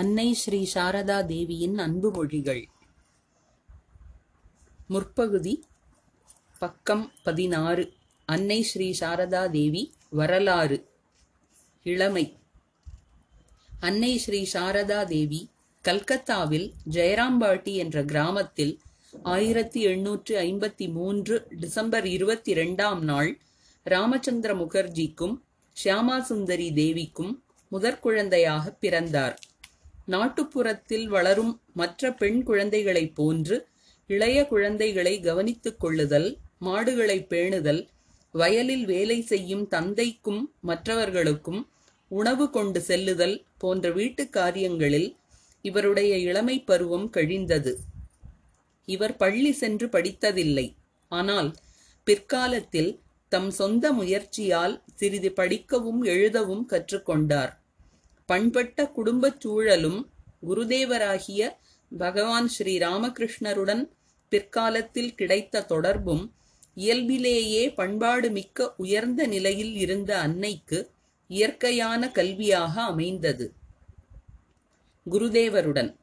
அன்னை ஸ்ரீ சாரதா தேவியின் அன்பு மொழிகள். முற்பகுதி பக்கம் பதினாறு. அன்னை ஸ்ரீ சாரதா தேவி வரலாறு. இளமை. அன்னை ஸ்ரீ சாரதா தேவி கல்கத்தாவில் ஜெயராம்பாட்டி என்ற கிராமத்தில் ஆயிரத்தி எண்ணூற்று ஐம்பத்தி மூன்று டிசம்பர் இருபத்தி இரண்டாம் நாள் ராமச்சந்திர முகர்ஜிக்கும் ஷியாமா சுந்தரி தேவிக்கும் முதற்குழந்தையாக பிறந்தார். நாட்டுப்புறத்தில் வளரும் மற்ற பெண் குழந்தைகளைப் போன்று இளைய குழந்தைகளை கவனித்துக் கொள்ளுதல் மாடுகளை பேணுதல் வயலில் வேலை செய்யும் தந்தைக்கும் மற்றவர்களுக்கும் உணவு கொண்டு செல்லுதல் போன்ற வீட்டுக் காரியங்களில் இவருடைய இளமை பருவம் கழிந்தது. இவர் பள்ளி சென்று படித்ததில்லை. ஆனால் பிற்காலத்தில் தம் சொந்த முயற்சியால் சிறிது படிக்கவும் எழுதவும் கற்றுக்கொண்டார். பண்பட்ட குடும்பச் சூழலும் குருதேவராகிய பகவான் ஸ்ரீ ராமகிருஷ்ணருடன் பிற்காலத்தில் கிடைத்த தொடர்பும் இயல்பிலேயே பண்பாடு மிக்க உயர்ந்த நிலையில் இருந்த அன்னைக்கு இயற்கையான கல்வியாக அமைந்தது. குருதேவருடன்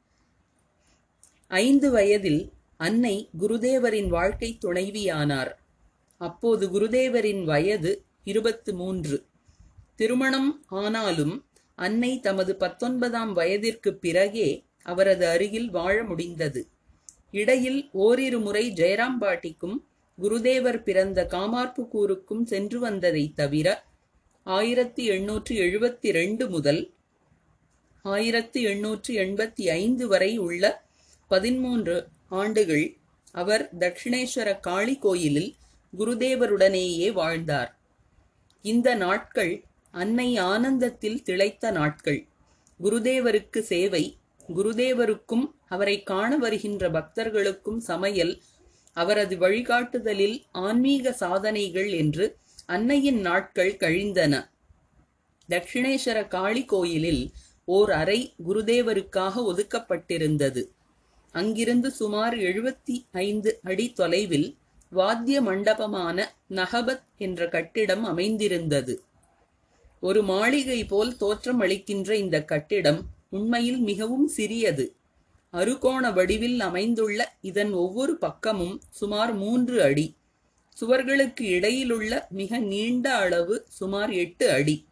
ஐந்து வயதில் அன்னை குருதேவரின் வாழ்க்கை துணைவியானார். அப்போது குருதேவரின் வயது இருபத்து மூன்று. திருமணம் ஆனாலும் அன்னை தமது பத்தொன்பதாம் வயதிற்கு பிறகே அவரது அருகில் வாழ முடிந்தது. இடையில் ஓரிரு முறை ஜெயராம்பாட்டிக்கும் குருதேவர் பிறந்த காமார்புக்கூருக்கும் சென்று வந்ததை தவிர ஆயிரத்தி எண்ணூற்று எழுபத்தி ரெண்டு முதல் ஆயிரத்தி எண்ணூற்று எண்பத்தி ஐந்து வரை உள்ள பதிமூன்று ஆண்டுகள் அவர் தட்சிணேஸ்வர காளி கோயிலில் குருதேவருடனேயே வாழ்ந்தார். இந்த நாட்கள் அன்னை ஆனந்தத்தில் திளைத்த நாட்கள். குருதேவருக்கு சேவை குருதேவருக்கும் அவரை காண வருகின்ற பக்தர்களுக்கும் சமையல் அவரது வழிகாட்டுதலில் ஆன்மீக சாதனைகள் என்று அன்னையின் நாட்கள் கழிந்தன. தட்சிணேஸ்வர காளி கோயிலில் ஓர் அறை குருதேவருக்காக ஒதுக்கப்பட்டிருந்தது. அங்கிருந்து சுமார் எழுபத்தி ஐந்து அடி தொலைவில் வாத்திய மண்டபமான நகபத் என்ற கட்டிடம் அமைந்திருந்தது. ஒரு மாளிகை போல் தோற்றம் அளிக்கின்ற இந்த கட்டிடம் உண்மையில் மிகவும் சிறியது. அறுகோண வடிவில் அமைந்துள்ள இதன் ஒவ்வொரு பக்கமும் சுமார் மூன்று அடி. சுவர்களுக்கு இடையிலுள்ள மிக நீண்ட அளவு சுமார் எட்டு அடி.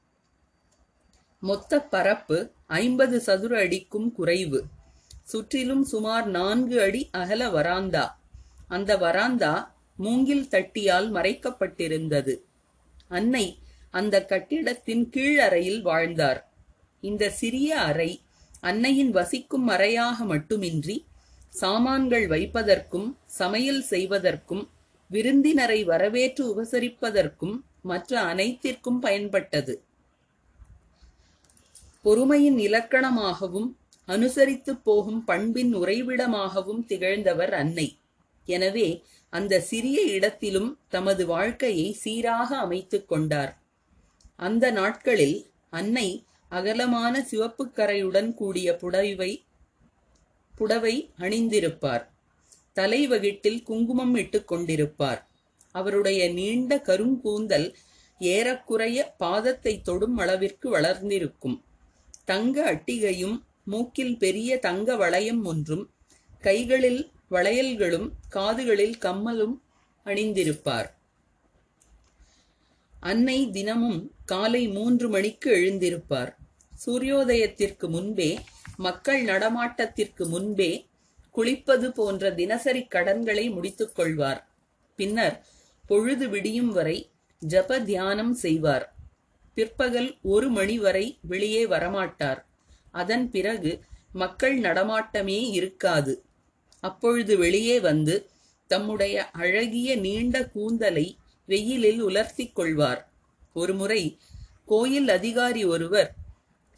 மொத்த பரப்பு ஐம்பது சதுர அடிக்கும் குறைவு. சுற்றிலும் சுமார் நான்கு அடி அகல வராந்தா. அந்த வராந்தா மூங்கில் தட்டியால் மறைக்கப்பட்டிருந்தது. அன்னை அந்த கட்டிடத்தின் கீழறையில் வாழ்ந்தார். இந்த சிறிய அறை அன்னையின் வசிக்கும் அறையாக மட்டுமின்றி சாமான்கள் வைப்பதற்கும் சமையல் செய்வதற்கும் விருந்தினரை வரவேற்று உபசரிப்பதற்கும் மற்ற அனைத்திற்கும் பயன்பட்டது. பொறுமையின் இலக்கணமாகவும் அனுசரித்து போகும் பண்பின் உறைவிடமாகவும் திகழ்ந்தவர் அன்னை. எனவே அந்த சிறிய இடத்திலும் தமது வாழ்க்கையை சீராக அமைத்துக் கொண்டார். அந்த நாட்களில் அன்னை அகலமான சிவப்பு கரையுடன் கூடிய புடவை புடவை அணிந்திருப்பார். தலைவகிட்டில் குங்குமம் இட்டுக் கொண்டிருப்பார். அவருடைய நீண்ட கருங்கூந்தல் ஏறக்குறைய பாதத்தை தொடும் அளவிற்கு வளர்ந்திருக்கும். தங்க அட்டிகையும் மூக்கில் பெரிய தங்க வளையம் ஒன்றும் கைகளில் வளையல்களும் காதுகளில் கம்மலும் அணிந்திருப்பார். அன்னை தினமும் காலை மூன்று மணிக்கு எழுந்திருப்பார். சூரியோதயத்திற்கு முன்பே மக்கள் நடமாட்டத்திற்கு முன்பே குளிப்பது போன்ற தினசரி கடன்களை முடித்துக் கொள்வார். பின்னர் பொழுது விடியும் வரை ஜப தியானம் செய்வார். பிற்பகல் ஒரு மணி வரை வெளியே வரமாட்டார். அதன் பிறகு மக்கள் நடமாட்டமே இருக்காது. அப்பொழுது வெளியே வந்து தம்முடைய அழகிய நீண்ட கூந்தலை வெயிலில் உலர்த்திக் கொள்வார் ஒருமுறை கோயில் அதிகாரி ஒருவர்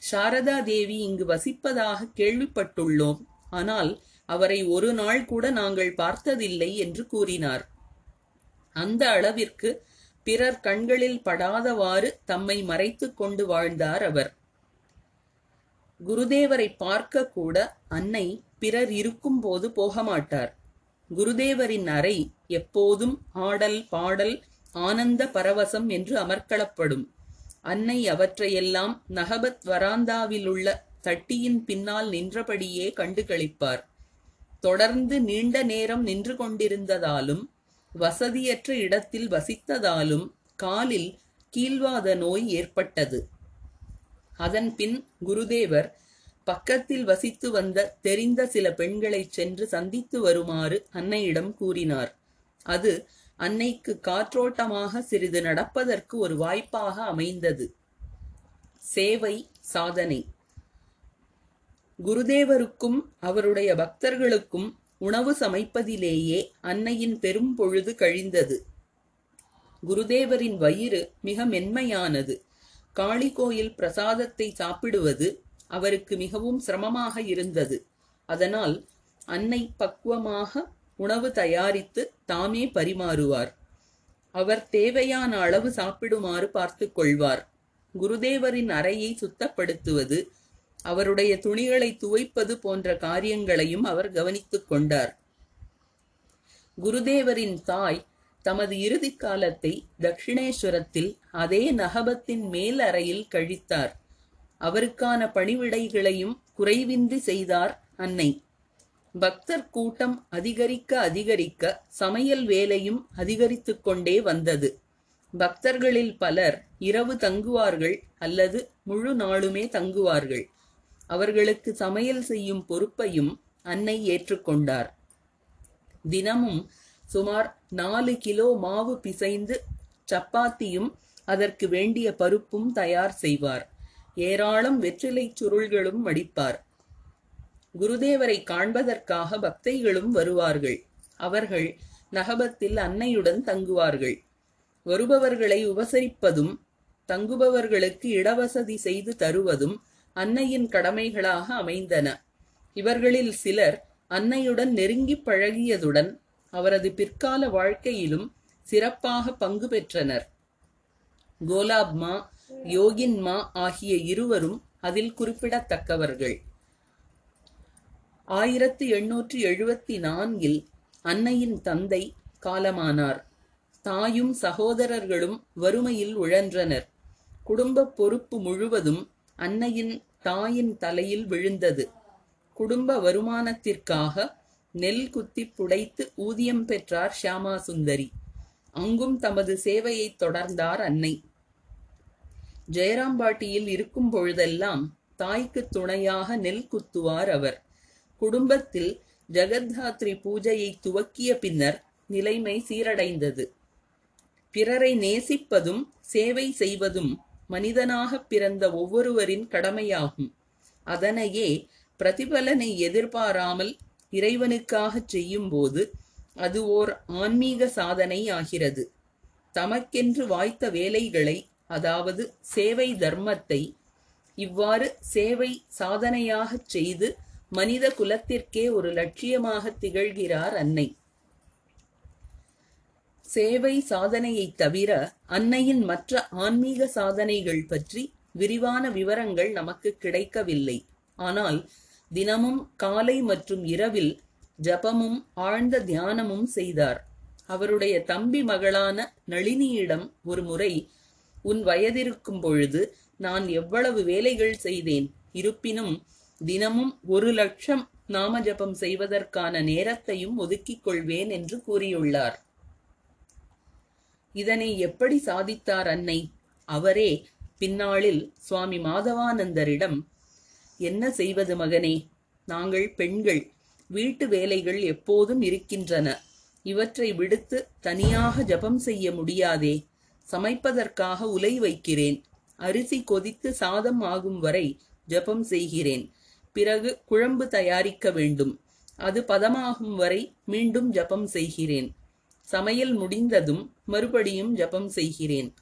சாரதா தேவி இங்கு வசிப்பதாக கேள்விப்பட்டுள்ளோம். ஆனால் அவரை ஒரு நாள் கூட நாங்கள் பார்த்ததில்லை என்று கூறினார். அந்த அளவிற்கு பிறர் கண்களில் படாதவாறு தம்மை மறைத்துக் கொண்டு வாழ்ந்தார் அவர். குருதேவரை பார்க்க கூட அன்னை பிறர் இருக்கும் போது போக மாட்டார் குருதேவரின் அறை எப்போதும் ஆடல் பாடல் ஆனந்த பரவசம் என்று அமர்க்களப்படும். அன்னை அவற்றையெல்லாம் நகபத் வராந்தாவிலுள்ள தட்டியின் பின்னால் நின்றபடியே கண்டு தொடர்ந்து நீண்ட நேரம் நின்று கொண்டிருந்ததாலும் வசதியற்ற இடத்தில் வசித்ததாலும் காலில் கீழ்வாத நோய் ஏற்பட்டது. அதன் பின் குருதேவர் பக்கத்தில் வசித்து வந்த தெரிந்த சில பெண்களைச் சென்று சந்தித்து வருமாறு அன்னையிடம் கூறினார். அது அன்னைக்கு காற்றோட்டமாக சிறிது நடப்பதற்கு ஒரு வாய்ப்பாக அமைந்தது. சேவை சாதனை. குருதேவருக்கும் அவருடைய பக்தர்களுக்கும் உணவு சமைப்பதிலேயே அன்னையின் பெரும் பொழுது கழிந்தது. குருதேவரின் வயிறு மிக மென்மையானது. காளி கோயில் பிரசாதத்தை சாப்பிடுவது அவருக்கு மிகவும் சிரமமாக இருந்தது. அதனால் அன்னை பக்குவமாக உணவு தயாரித்து தாமே பரிமாறுவார். அவர் தேவையான அளவு சாப்பிடுமாறு பார்த்து கொள்வார். குருதேவரின் அறையை சுத்தப்படுத்துவது அவருடைய துணிகளை துவைப்பது போன்ற காரியங்களையும் அவர் கவனித்துக் கொண்டார். குருதேவரின் தாய் தமது இறுதி காலத்தை தட்சிணேஸ்வரத்தில் அதே நகபத்தின் மேல் அறையில் கழித்தார். அவருக்கான பணிவிடைகளையும் குறைவின்றி செய்தார் அன்னை. பக்தர் கூட்டம் அதிகரிக்க அதிகரிக்க சமையல் வேலையும் அதிகரித்து கொண்டே வந்தது. பக்தர்களில் பலர் இரவு தங்குவார்கள் அல்லது முழு நாளுமே தங்குவார்கள். அவர்களுக்கு சமையல் செய்யும் பொறுப்பையும் அன்னை ஏற்றுக்கொண்டார் தினமும் சுமார் நாலு கிலோ மாவு பிசைந்து சப்பாத்தியும் அதற்கு வேண்டிய பருப்பும் தயார் செய்வார். ஏராளம் வெற்றிலை சுருள்களும் மடிப்பார் குருதேவரை காண்பதற்காக பக்தைகளும் வருவார்கள். அவர்கள் நகபத்தில் அன்னையுடன் தங்குவார்கள். வருபவர்களை உபசரிப்பதும் தங்குபவர்களுக்கு இடவசதி செய்து தருவதும் அன்னையின் கடமைகளாக அமைந்தன. இவர்களில் சிலர் அன்னையுடன் நெருங்கி பழகியதுடன் அவரது பிற்கால வாழ்க்கையிலும் சிறப்பாக பங்கு பெற்றனர். கோலாப்மா யோகின்மா ஆகிய இருவரும் அதில் குறிப்பிடத்தக்கவர்கள். ஆயிரத்தி எண்ணூற்றி எழுபத்தி நான்கில் அன்னையின் தந்தை காலமானார். தாயும் சகோதரர்களும் வறுமையில் உழன்றனர். குடும்ப பொறுப்பு முழுவதும் அன்னையின் தாயின் தலையில் விழுந்தது. குடும்ப வருமானத்திற்காக நெல் குத்தி புடைத்து ஊதியம் பெற்றார் ஷியாமா சுந்தரி அங்கும் தமது சேவையை தொடர்ந்தார் அன்னை. ஜெயராம்பாட்டியில் இருக்கும் பொழுதெல்லாம் தாய்க்கு துணையாக நெல் குத்துவார் அவர். குடும்பத்தில் ஜெகத்தாத்ரி பூஜையை துவக்கிய பின்னர் நிலைமை சீரடைந்தது. பிறரை நேசிப்பதும் சேவை செய்வதும் மனிதனாக பிறந்த ஒவ்வொருவரின் கடமையாகும். அதனையே பிரதிபலனை எதிர்பாராமல் இறைவனுக்காக செய்யும்போது அது ஓர் ஆன்மீக சாதனை ஆகிறது. தமக்கென்று வாய்த்த வேலைகளை அதாவது சேவை தர்மத்தை இவ்வாறு சேவை சாதனையாகச் செய்து மனித குலத்திற்கே ஒரு லட்சியமாக திகழ்கிறார் அன்னை. சேவை சாதனையை தவிர அன்னையின் மற்ற ஆன்மீக சாதனைகள் பற்றி விரிவான விவரங்கள் நமக்கு கிடைக்கவில்லை. ஆனால் தினமும் காலை மற்றும் இரவில் ஜபமும் ஆழ்ந்த தியானமும் செய்தார். அவருடைய தம்பி மகளான நளினியிடம் ஒரு முறை உன் வயதிருக்கும் பொழுது நான் எவ்வளவு வேலைகள் செய்தேன். இருப்பினும் தினமும் ஒரு லட்சம் நாம ஜபம் செய்வதற்கான நேரத்தையும் ஒதுக்கிக் கொள்வேன் என்று கூறியுள்ளார். இதனை எப்படி சாதித்தார் அன்னை? அவரே பின்னாளில் சுவாமி மாதவானந்தரிடம் என்ன செய்வது மகனே? நாங்கள் பெண்கள் வீட்டு வேலைகள் எப்போதும் இருக்கின்றன. இவற்றை விடுத்து தனியாக ஜபம் செய்ய முடியாதே. சமைப்பதற்காக உலை வைக்கிறேன். அரிசி கொதித்து சாதம் ஆகும் வரை ஜபம் செய்கிறேன். பிறகு குழம்பு தயாரிக்க வேண்டும். அது பதமாகும் வரை மீண்டும் ஜபம் செய்கிறேன். சமையல் முடிந்ததும் மறுபடியும் ஜபம் செய்கிறேன்.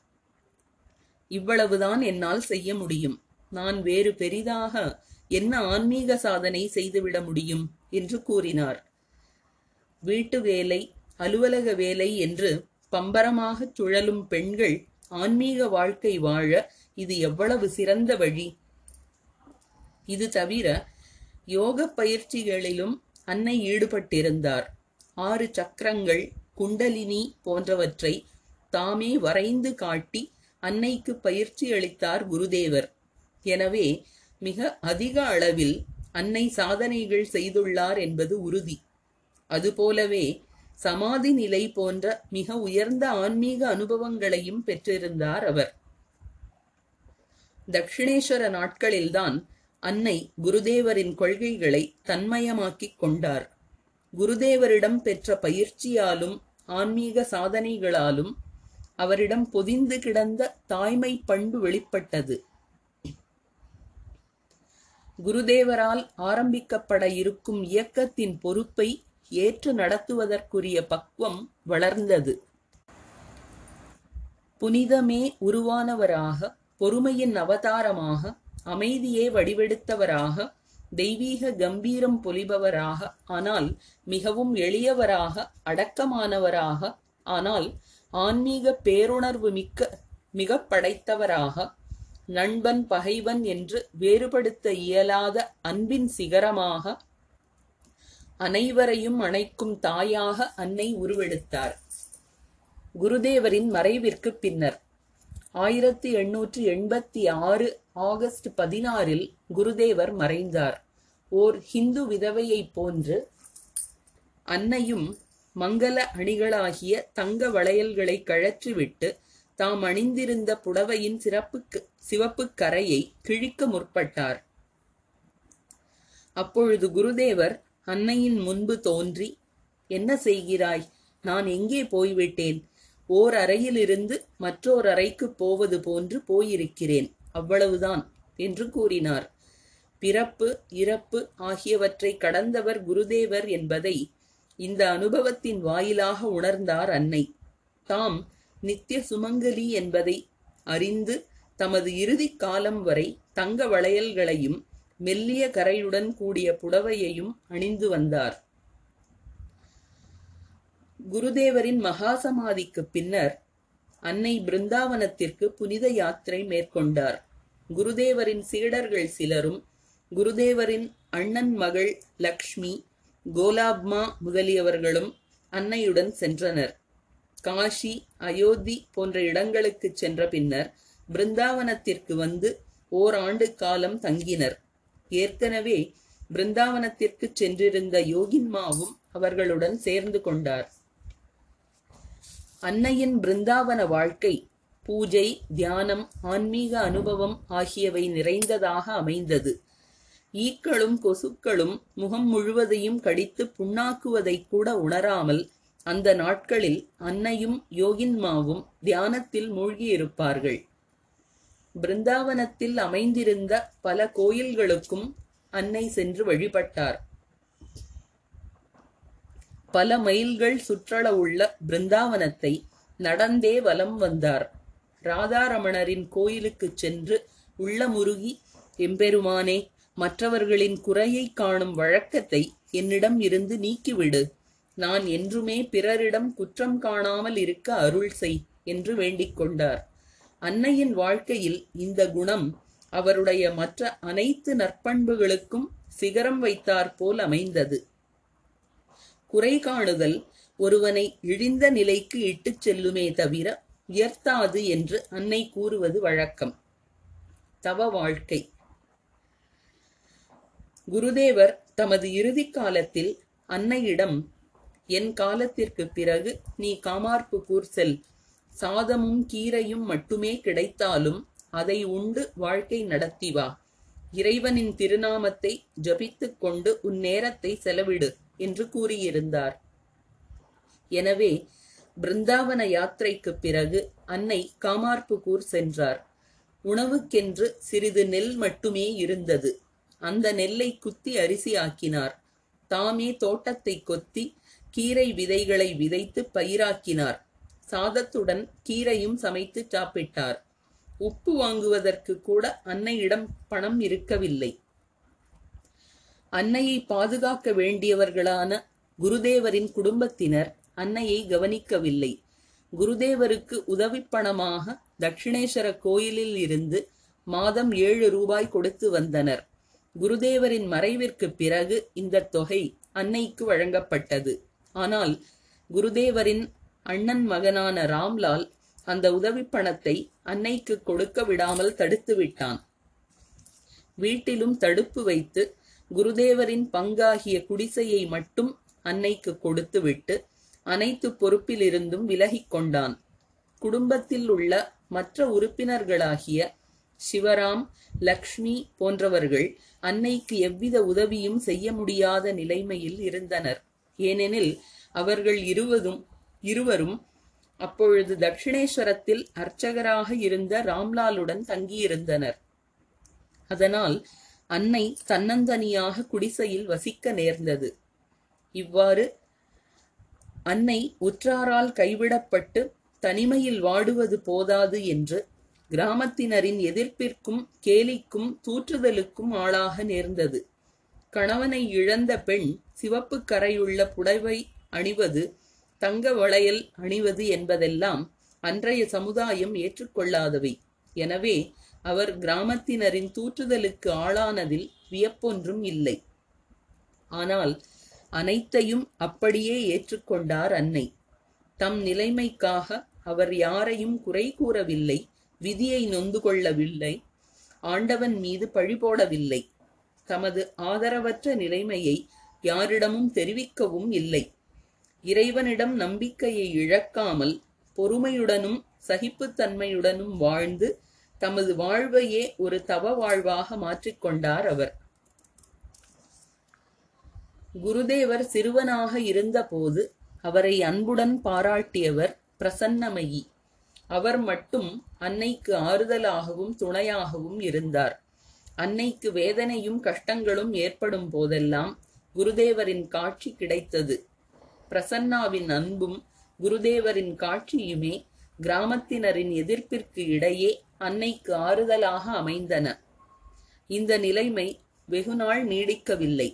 இவ்வளவுதான் என்னால் செய்ய முடியும். நான் வேறு பெரிதாக என்ன ஆன்மீக சாதனை செய்துவிட முடியும்? என்று கூறினார். வீட்டு வேலை அலுவலக வேலை என்று பம்பரமாகச் சுழலும் பெண்கள் ஆன்மீக வாழ்க்கை வாழ இது எவ்வளவு சிறந்த வழி? இது தவிர யோக பயிற்சிகளிலும் அன்னை ஈடுபட்டிருந்தார். ஆறு சக்கரங்கள் குண்டலினி போன்றவற்றை தாமே வரைந்து காட்டி அன்னைக்கு பயிற்சி அளித்தார் குருதேவர். எனவே மிக அதிக அளவில் அன்னை சாதனைகள் செய்துள்ளார் என்பது உறுதி. அதுபோலவே சமாதி நிலை போன்ற மிக உயர்ந்த ஆன்மீக அனுபவங்களையும் பெற்றிருந்தார் அவர். தட்சிணேஸ்வர நாட்களில்தான் அன்னை குருதேவரின் கொள்கைகளை தன்மயமாக்கிக் கொண்டார். குருதேவரிடம் பெற்ற பயிற்சியாலும் ஆன்மீக சாதனைகளாலும் அவரிடம் பொதிந்து கிடந்த தாய்மை பண்பு வெளிப்பட்டது. குருதேவரால் ஆரம்பிக்கப்பட இருக்கும் இயக்கத்தின் பொறுப்பை ஏற்று நடத்துவதற்குரிய பக்குவம் வளர்ந்தது. புனிதமே உருவானவராக பொறுமையின் அவதாரமாக அமைதியே வடிவெடுத்தவராக தெய்வீக கம்பீரம் பொலிபவராக ஆனால் மிகவும் எளியவராக அடக்கமானவராக ஆனால் ஆன்மீக பேருணர்வு மிக்க மிக படைத்தவராக நண்பன் பகைவன் என்று வேறுபடுத்த இயலாத அன்பின் சிகரமாக அனைவரையும் அணைக்கும் தாயாக அன்னை உருவெடுத்தார். குருதேவரின் மறைவிற்கு பின்னர் ஆயிரத்தி எண்ணூற்றி எண்பத்தி ஆறு ஆகஸ்ட் பதினாறில் குருதேவர் மறைந்தார். ஓர் ஹிந்து விதவையைப் போன்று அன்னையும் மங்கள அணிகளாகிய தங்க வளையல்களை கழற்றிவிட்டு தாம் அணிந்திருந்த புடவையின் சிறப்பு சிவப்பு கரையை கிழிக்க முற்பட்டார். அப்பொழுது குருதேவர் அன்னையின் முன்பு தோன்றி என்ன செய்கிறாய்? நான் எங்கே போய்விட்டேன்? ஓர் அறையிலிருந்து மற்றோர் அறைக்கு போவது போன்று போயிருக்கிறேன். அவ்வளவுதான் என்று கூறினார். பிறப்பு இறப்பு ஆகியவற்றை கடந்தவர் குருதேவர் என்பதை இந்த அனுபவத்தின் வாயிலாக உணர்ந்தார் அன்னை. தாம் நித்திய சுமங்கலி என்பதை அறிந்து தமது இறுதி காலம் வரை தங்க வளையல்களையும் மெல்லிய கரையுடன் கூடிய புடவையையும் அணிந்து வந்தார். குருதேவரின் மகாசமாதிக்கு பின்னர் அன்னை பிருந்தாவனத்திற்கு புனித யாத்திரை மேற்கொண்டார். குருதேவரின் சீடர்கள் சிலரும் குருதேவரின் அண்ணன் மகள் லக்ஷ்மி கோலாப்மா முதலியவர்களும் அன்னையுடன் சென்றனர். காஷி அயோத்தி போன்ற இடங்களுக்கு சென்ற பின்னர் பிருந்தாவனத்திற்கு வந்து ஓராண்டு காலம் தங்கினர். ஏற்கனவே பிருந்தாவனத்திற்கு சென்றிருந்த யோகின்மாவும் அவர்களுடன் சேர்ந்து கொண்டார். அன்னையின் பிருந்தாவன வாழ்க்கை பூஜை தியானம் ஆன்மீக அனுபவம் ஆகியவை நிறைந்ததாக அமைந்தது. ஈக்களும் கொசுக்களும் முகம் முழுவதையும் கடித்து புண்ணாக்குவதை கூட உணராமல் அந்த நாட்களில் அன்னையும் யோகின்மாவும் தியானத்தில் மூழ்கியிருப்பார்கள். பிருந்தாவனத்தில் அமைந்திருந்த பல கோயில்களுக்கும் அன்னை சென்று வழிபட்டார். பல மைல்கள் சுற்றளவுள்ள பிருந்தாவனத்தை நடந்தே வலம் வந்தார். ராதாரமணரின் கோயிலுக்குச் சென்று உள்ளமுருகி எம்பெருமானே மற்றவர்களின் குறையை காணும் வழக்கத்தை என்னிடம் இருந்து நீக்கிவிடு. நான் என்றுமே பிறரிடம் குற்றம் காணாமல் இருக்க அருள் செய் என்று வேண்டிக் கொண்டார். அன்னையின் வாழ்க்கையில் இந்த குணம் அவருடைய மற்ற அனைத்து நற்பண்புகளுக்கும் சிகரம் வைத்தார் போல் அமைந்தது. குறை காணுதல் ஒருவனை இழிந்த நிலைக்கு இட்டுச் செல்லுமே தவிர உயர்த்தாது என்று அன்னை கூறுவது வழக்கம். தவ வாழ்க்கை. குருதேவர் தமது இறுதி காலத்தில் அன்னையிடம் என் காலத்திற்கு பிறகு நீ காமார்புக்கூர் செல். சாதமும் கீரையும் மட்டுமே கிடைத்தாலும் அதை உண்டு வாழ்க்கை நடத்தி வா. இறைவனின் திருநாமத்தை ஜபித்துக் கொண்டு உன் நேரத்தை செலவிடு. என்று கூறியிருந்தார். எனவே பிருந்தாவன யாத்திரைக்கு பிறகு அன்னை காமார்புகூர் சென்றார். உணவுக்கென்று சிறிது நெல் மட்டுமே இருந்தது. அந்த நெல்லை குத்தி அரிசி ஆக்கினார் தாமே தோட்டத்தை கொத்தி கீரை விதைகளை விதைத்து பயிராக்கினார். சாதத்துடன் கீரையும் சமைத்து சாப்பிட்டார். உப்பு வாங்குவதற்கு கூட அன்னையிடம் பணம் இருக்கவில்லை. அன்னையை பாதுகாக்க வேண்டியவர்களான குருதேவரின் குடும்பத்தினர் அன்னையை கவனிக்கவில்லை. குருதேவருக்கு உதவிப்பணமாக தட்சிணேஸ்வர கோயிலில் இருந்து மாதம் ஏழு ரூபாய் கொடுத்து வந்தனர். குருதேவரின் மறைவிற்கு பிறகு இந்த தொகை அன்னைக்கு வழங்கப்பட்டது. ஆனால் குருதேவரின் அண்ணன் மகனான ராம்லால் அந்த உதவி பணத்தை அன்னைக்கு கொடுக்க விடாமல் தடுத்து விட்டான் வீட்டிலும் தடுப்பு வைத்து குருதேவரின் பங்காகிய குடிசையை மட்டும் அன்னைக்கு கொடுத்துவிட்டு அனைத்து பொறுப்பிலிருந்தும் விலகிக் கொண்டான். குடும்பத்தில் உள்ள மற்ற உறுப்பினர்களாகிய சிவராம் லக்ஷ்மி போன்றவர்கள் அன்னைக்கு எவ்வித உதவியும் செய்ய முடியாத நிலைமையில் இருந்தனர். ஏனெனில் அவர்கள் இருவதும் இருவரும் அப்பொழுது தட்சிணேஸ்வரத்தில் அர்ச்சகராக இருந்த ராம்லாலுடன் தங்கியிருந்தனர். அதனால் அன்னை தன்னந்தனியாக குடிசையில் வசிக்க நேர்ந்தது. இவ்வாறு அன்னை உற்றாரால் கைவிடப்பட்டு தனிமையில் வாடுவது போதாது என்று கிராமத்தினரின் எதிர்ப்பிற்கும் கேலிக்கும் தூற்றுதலுக்கும் ஆளாக நேர்ந்தது. கணவனை இழந்த பெண் சிவப்பு கரையுள்ள புடவை அணிவது தங்க வளையல் அணிவது என்பதெல்லாம் அன்றைய சமுதாயம் ஏற்றுக்கொள்ளாதவை. எனவே அவர் கிராமத்தினரின் தூற்றுதலுக்கு ஆளானதில் வியப்பொன்றும் இல்லை. ஆனால் அனைத்தையும் அப்படியே ஏற்றுக்கொண்டார் அன்னை. தம் நிலைமைக்காக அவர் யாரையும் குறை கூறவில்லை விதியை நொந்து கொள்ளவில்லை ஆண்டவன் மீது பழி போடவில்லை. தமது ஆதரவற்ற நிலைமையை யாரிடமும் தெரிவிக்கவும் இல்லை. இறைவனிடம் நம்பிக்கையை இழக்காமல் பொறுமையுடனும் சகிப்புத்தன்மையுடனும் வாழ்ந்து தமது வாழ்வையே ஒரு தவ வாழ்வாக மாற்றிக்கொண்டார் அவர். குருதேவர் சிறுவனாக இருந்தபோது அவரை அன்புடன் பாராட்டியவர் பிரசன்னமயி. அவர் மட்டும் அன்னைக்கு ஆறுதலாகவும் துணையாகவும் இருந்தார். அன்னைக்கு வேதனையும் கஷ்டங்களும் ஏற்படும் போதெல்லாம் குருதேவரின் காட்சி கிடைத்தது. பிரசன்னாவின் அன்பும் குருதேவரின் காட்சியுமே கிராமத்தினரின் எதிர்ப்பிற்கு இடையே அன்னைக்கு ஆறுதலாக அமைந்தன. இந்த நிலைமை வெகுநாள் நீடிக்கவில்லை.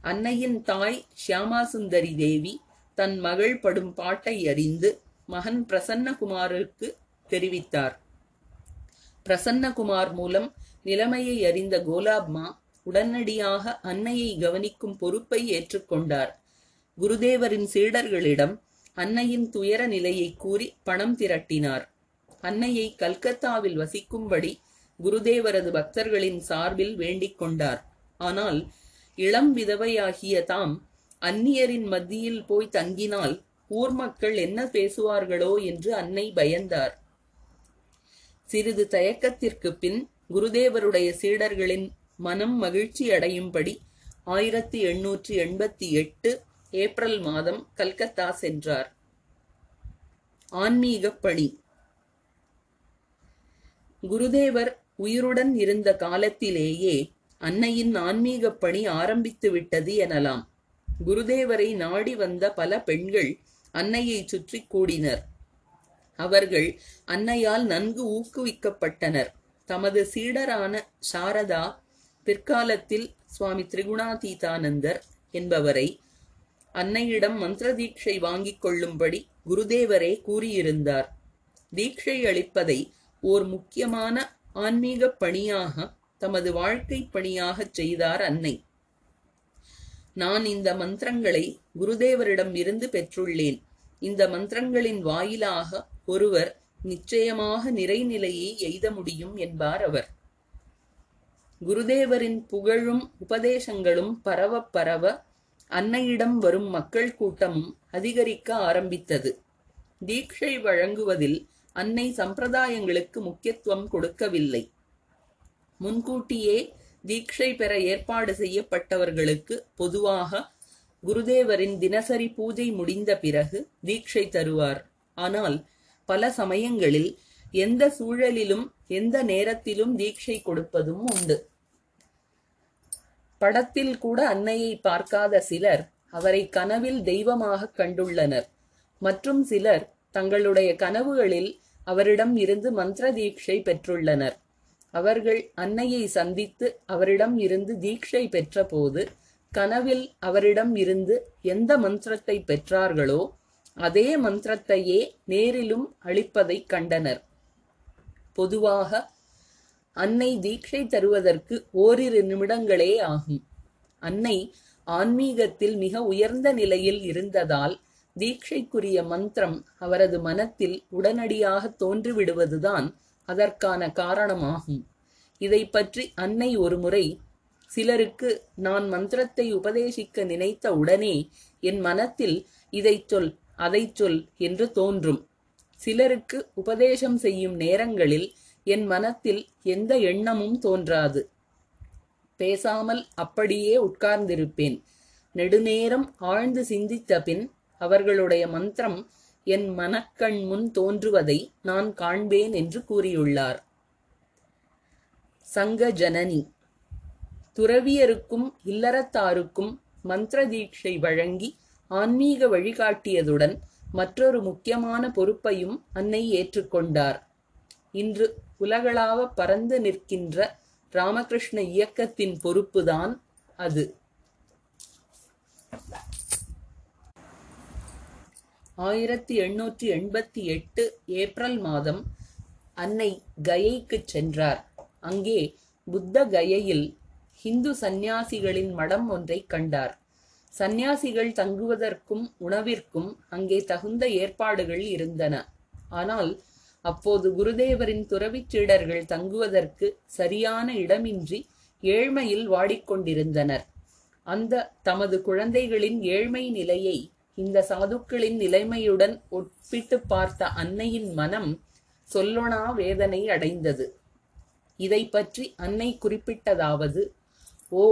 அன்னையின் தாய் ஷியாமாசுந்தரி தேவி தன் மகள் படும் பாட்டை அறிந்து மகன் பிரசன்னகுமாருக்கு தெரிவித்தார். பிரசன்னகுமார் மூலம் நிலைமையை அறிந்த கோலாப்மா உடனடியாக அன்னையை கவனிக்கும் பொறுப்பை ஏற்றுக்கொண்டார். குருதேவரின் சீடர்களிடம் அன்னையின் துயர நிலையை கூறி பணம் திரட்டினார். அன்னையை கல்கத்தாவில் வசிக்கும்படி குருதேவரது பக்தர்களின் சார்பில் வேண்டிக் கொண்டார். ஆனால் இளம் விதவையாகிய தாம் அந்நியரின் மத்தியில் போய் தங்கினால் ஊர் மக்கள் என்ன பேசுவார்களோ என்று அன்னை பயந்தார். சிறிது தயக்கத்திற்கு பின் குருதேவருடைய சீடர்களின் மனம் மகிழ்ச்சி அடையும்படி ஆயிரத்தி எண்ணூற்றி எண்பத்தி எட்டு ஏப்ரல் மாதம் கல்கத்தா சென்றார். ஆன்மீக பணி. குருதேவர் உயிருடன் இருந்த காலத்திலேயே அன்னையின் ஆன்மீக பணி ஆரம்பித்து விட்டது எனலாம். குருதேவரை நாடி வந்த பல பெண்கள் அன்னையை சுற்றி கூடினர். அவர்கள் அன்னையால் நன்கு ஊக்குவிக்கப்பட்டனர். தமது சீடரான சாரதா பிற்காலத்தில் சுவாமி திரிகுணாதீதானந்தர் என்பவரை அன்னையிடம் மந்திர தீட்சை வாங்கிக் கொள்ளும்படி குருதேவரே கூறியிருந்தார். தீட்சை அளிப்பதை ஓர் முக்கியமான ஆன்மீக பணியாக தமது வாழ்க்கை பணியாகச் செய்தார் அன்னை. நான் இந்த மந்திரங்களை குருதேவரிடம் இருந்து பெற்றுள்ளேன். இந்த மந்திரங்களின் வாயிலாக ஒருவர் நிச்சயமாக நிறைநிலையை எய்த முடியும் என்பார் அவர். குருதேவரின் புகழும் உபதேசங்களும் பரவ பரவ அன்னையிடம் வரும் மக்கள் கூட்டமும் அதிகரிக்க ஆரம்பித்தது. தீட்சை வழங்குவதில் அன்னை சம்பிரதாயங்களுக்கு முக்கியத்துவம் கொடுக்கவில்லை. முன்கூட்டியே தீட்சை பெற ஏற்பாடு செய்யப்பட்டவர்களுக்கு பொதுவாக குருதேவரின் தினசரி பூஜை முடிந்த பிறகு தீட்சை தருவார். ஆனால் பல சமயங்களில் எந்த சூழலிலும் எந்த நேரத்திலும் தீட்சை கொடுப்பதும் உண்டு. படத்தில் கூட அன்னையை பார்க்காத சிலர் அவரை கனவில் தெய்வமாக கண்டுள்ளனர். மற்றும் சிலர் தங்களுடைய கனவுகளில் அவரிடம் இருந்து மந்திர தீட்சை பெற்றுள்ளனர். அவர்கள் அன்னையை சந்தித்து அவரிடம் இருந்து தீட்சை பெற்றபோது கனவில் அவரிடம் இருந்து எந்த மந்திரத்தை பெற்றார்களோ அதே மந்திரத்தையே நேரிலும் அளிப்பதைக் கண்டனர். பொதுவாக அன்னை தீட்சை தருவதற்கு ஓரிரு நிமிடங்களே ஆகும் அன்னை ஆன்மீகத்தில் மிக உயர்ந்த நிலையில் இருந்ததால் தீட்சைக்குரிய மந்திரம் அவரது மனத்தில் உடனடியாக தோன்றிவிடுவதுதான் அதற்கான காரணமாகும். இதை பற்றி அன்னை ஒருமுறை சிலருக்கு நான் மந்திரத்தை உபதேசிக்க நினைத்த உடனே என் மனத்தில் இதைச் சொல் அதைச் சொல் என்று தோன்றும். சிலருக்கு உபதேசம் செய்யும் நேரங்களில் என் மனத்தில் எந்த எண்ணமும் தோன்றாது. பேசாமல் அப்படியே உட்கார்ந்திருப்பேன். நெடுநேரம் ஆழ்ந்து சிந்தித்த பின் அவர்களுடைய மந்திரம் என் மனக்கண் முன் தோன்றுவதை நான் காண்பேன் என்று கூறியுள்ளார். சங்க ஜனனி துறவியருக்கும் இல்லறத்தாருக்கும் மந்திர தீட்சை வழங்கி ஆன்மீக வழிகாட்டியதுடன் மற்றொரு முக்கியமான பொறுப்பையும் அன்னை ஏற்றுக்கொண்டார். இன்று உலகளாவ பறந்து நிற்கின்ற ராமகிருஷ்ண இயக்கத்தின் பொறுப்புதான் அது. ஆயிரத்தி எண்ணூற்றி எண்பத்தி எட்டு ஏப்ரல் மாதம் அன்னை கயைக்கு சென்றார். அங்கே புத்த கயையில் ஹிந்து சந்நியாசிகளின் மடம் ஒன்றை கண்டார். சந்நியாசிகள் தங்குவதற்கும் உணவிற்கும் அங்கே தகுந்த ஏற்பாடுகள் இருந்தன. ஆனால் அப்போது குருதேவரின் துறவிச் சீடர்கள் தங்குவதற்கு சரியான இடமின்றி ஏழ்மையில் வாடிக்கொண்டிருந்தனர். அந்த தமது குழந்தைகளின் ஏழ்மை நிலையை இந்த சாதுக்களின் நிலைமையுடன் ஒப்பிட்டு பார்த்த அன்னையின் மனம் சொல்லொணா வேதனை அடைந்தது. இதை பற்றி அன்னை குறிப்பிட்டதாவது ஓ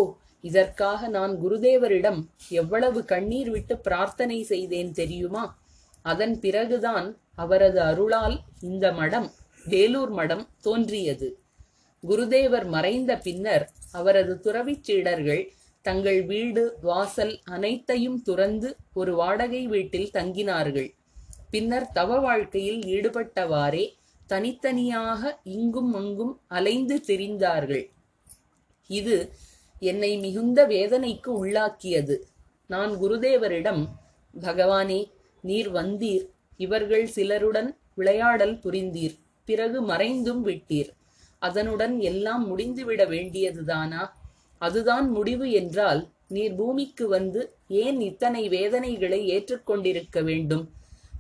இதற்காக நான் குருதேவரிடம் எவ்வளவு கண்ணீர் விட்டு பிரார்த்தனை செய்தேன் தெரியுமா? அதன் பிறகுதான் அவரது அருளால் இந்த மடம் வேலூர் மடம் தோன்றியது. குருதேவர் மறைந்த பின்னர் அவரது துறவிச் சீடர்கள் தங்கள் வீடு வாசல் அனைத்தையும் துறந்து ஒரு வாடகை வீட்டில் தங்கினார்கள். பின்னர் தவ வாழ்க்கையில் ஈடுபட்டவாறே தனித்தனியாக இங்கும் அங்கும் அலைந்து திரிந்தார்கள். இது என்னை மிகுந்த வேதனைக்கு உள்ளாக்கியது. நான் குருதேவரிடம் பகவானே நீர் வந்தீர். இவர்கள் சிலருடன் விளையாடல் புரிந்தீர். பிறகு மறைந்தும் விட்டீர். அதனுடன் எல்லாம் முடிந்துவிட வேண்டியதுதானா? அதுதான் முடிவு என்றால் நீர் பூமிக்கு வந்து ஏன் இத்தனை வேதனைகளை ஏற்றுக்கொண்டிருக்க வேண்டும்?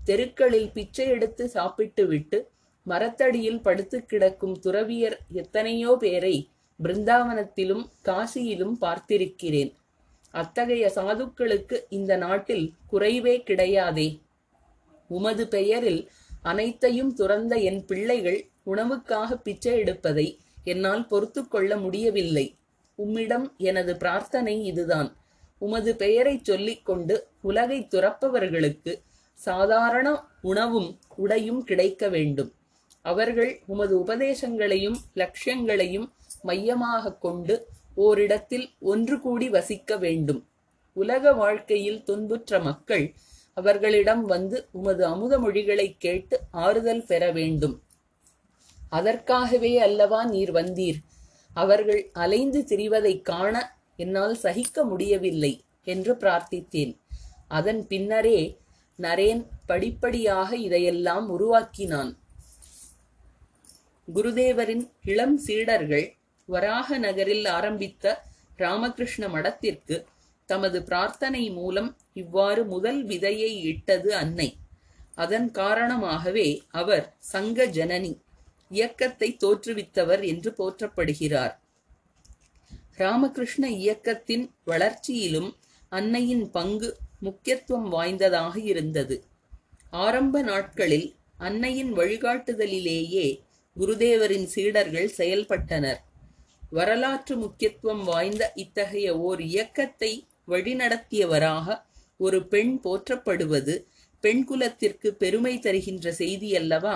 தெருக்களில் பிச்சை எடுத்து சாப்பிட்டு விட்டு மரத்தடியில் படுத்து கிடக்கும் துறவியர் எத்தனையோ பேரை பிருந்தாவனத்திலும் காசியிலும் பார்த்திருக்கிறேன். அத்தகைய சாதுக்களுக்கு இந்த நாட்டில் குறைவே கிடையாதே. உமது பெயரில் அனைத்தையும் துறந்த என் பிள்ளைகள் உணவுக்காக பிச்சை எடுப்பதை என்னால் பொறுத்து கொள்ள முடியவில்லை. உம்மிடம் எனது பிரார்த்தனை இதுதான். உமது பெயரைச் சொல்லிக்கொண்டு உலகை துறப்பவர்களுக்கு சாதாரண உணவும் உடையும் கிடைக்க வேண்டும். அவர்கள் உமது உபதேசங்களையும் லட்சியங்களையும் மையமாக கொண்டு ஓரிடத்தில் ஒன்று கூடி வசிக்க வேண்டும். உலக வாழ்க்கையில் துன்புற்ற மக்கள் அவர்களிடம் வந்து உமது அமுத மொழிகளைக் கேட்டு ஆறுதல் பெற வேண்டும். அதற்காகவே அல்லவா நீர் வந்தீர்? அவர்கள் அலைந்து திரிவதை காண என்னால் சகிக்க முடியவில்லை என்று பிரார்த்தித்தேன். அதன் பின்னரே நரேன் படிப்படியாக இதையெல்லாம் உருவாக்கினான். குருதேவரின் இளம் சீடர்கள் வராக நகரில் ஆரம்பித்த ராமகிருஷ்ண மடத்திற்கு தமது பிரார்த்தனை மூலம் இவ்வாறு முதல் விதையை இட்டது அன்னை. அதன் காரணமாகவே அவர் சங்க ஜனனி இயக்கத்தை தோற்றுவித்தவர் என்று போற்றப்படுகிறார். ராமகிருஷ்ண இயக்கத்தின் வளர்ச்சியிலும் அன்னையின் பங்கு முக்கியத்துவம் வாய்ந்ததாக இருந்தது. ஆரம்ப நாட்களில் அன்னையின் வழிகாட்டுதலிலேயே குருதேவரின் சீடர்கள் செயல்பட்டனர். வரலாற்று முக்கியத்துவம் வாய்ந்த இத்தகைய ஓர் இயக்கத்தை வழிநடத்தியவராக ஒரு பெண் போற்றப்படுவது பெண் குலத்திற்கு பெருமை தருகின்ற செய்தி அல்லவா?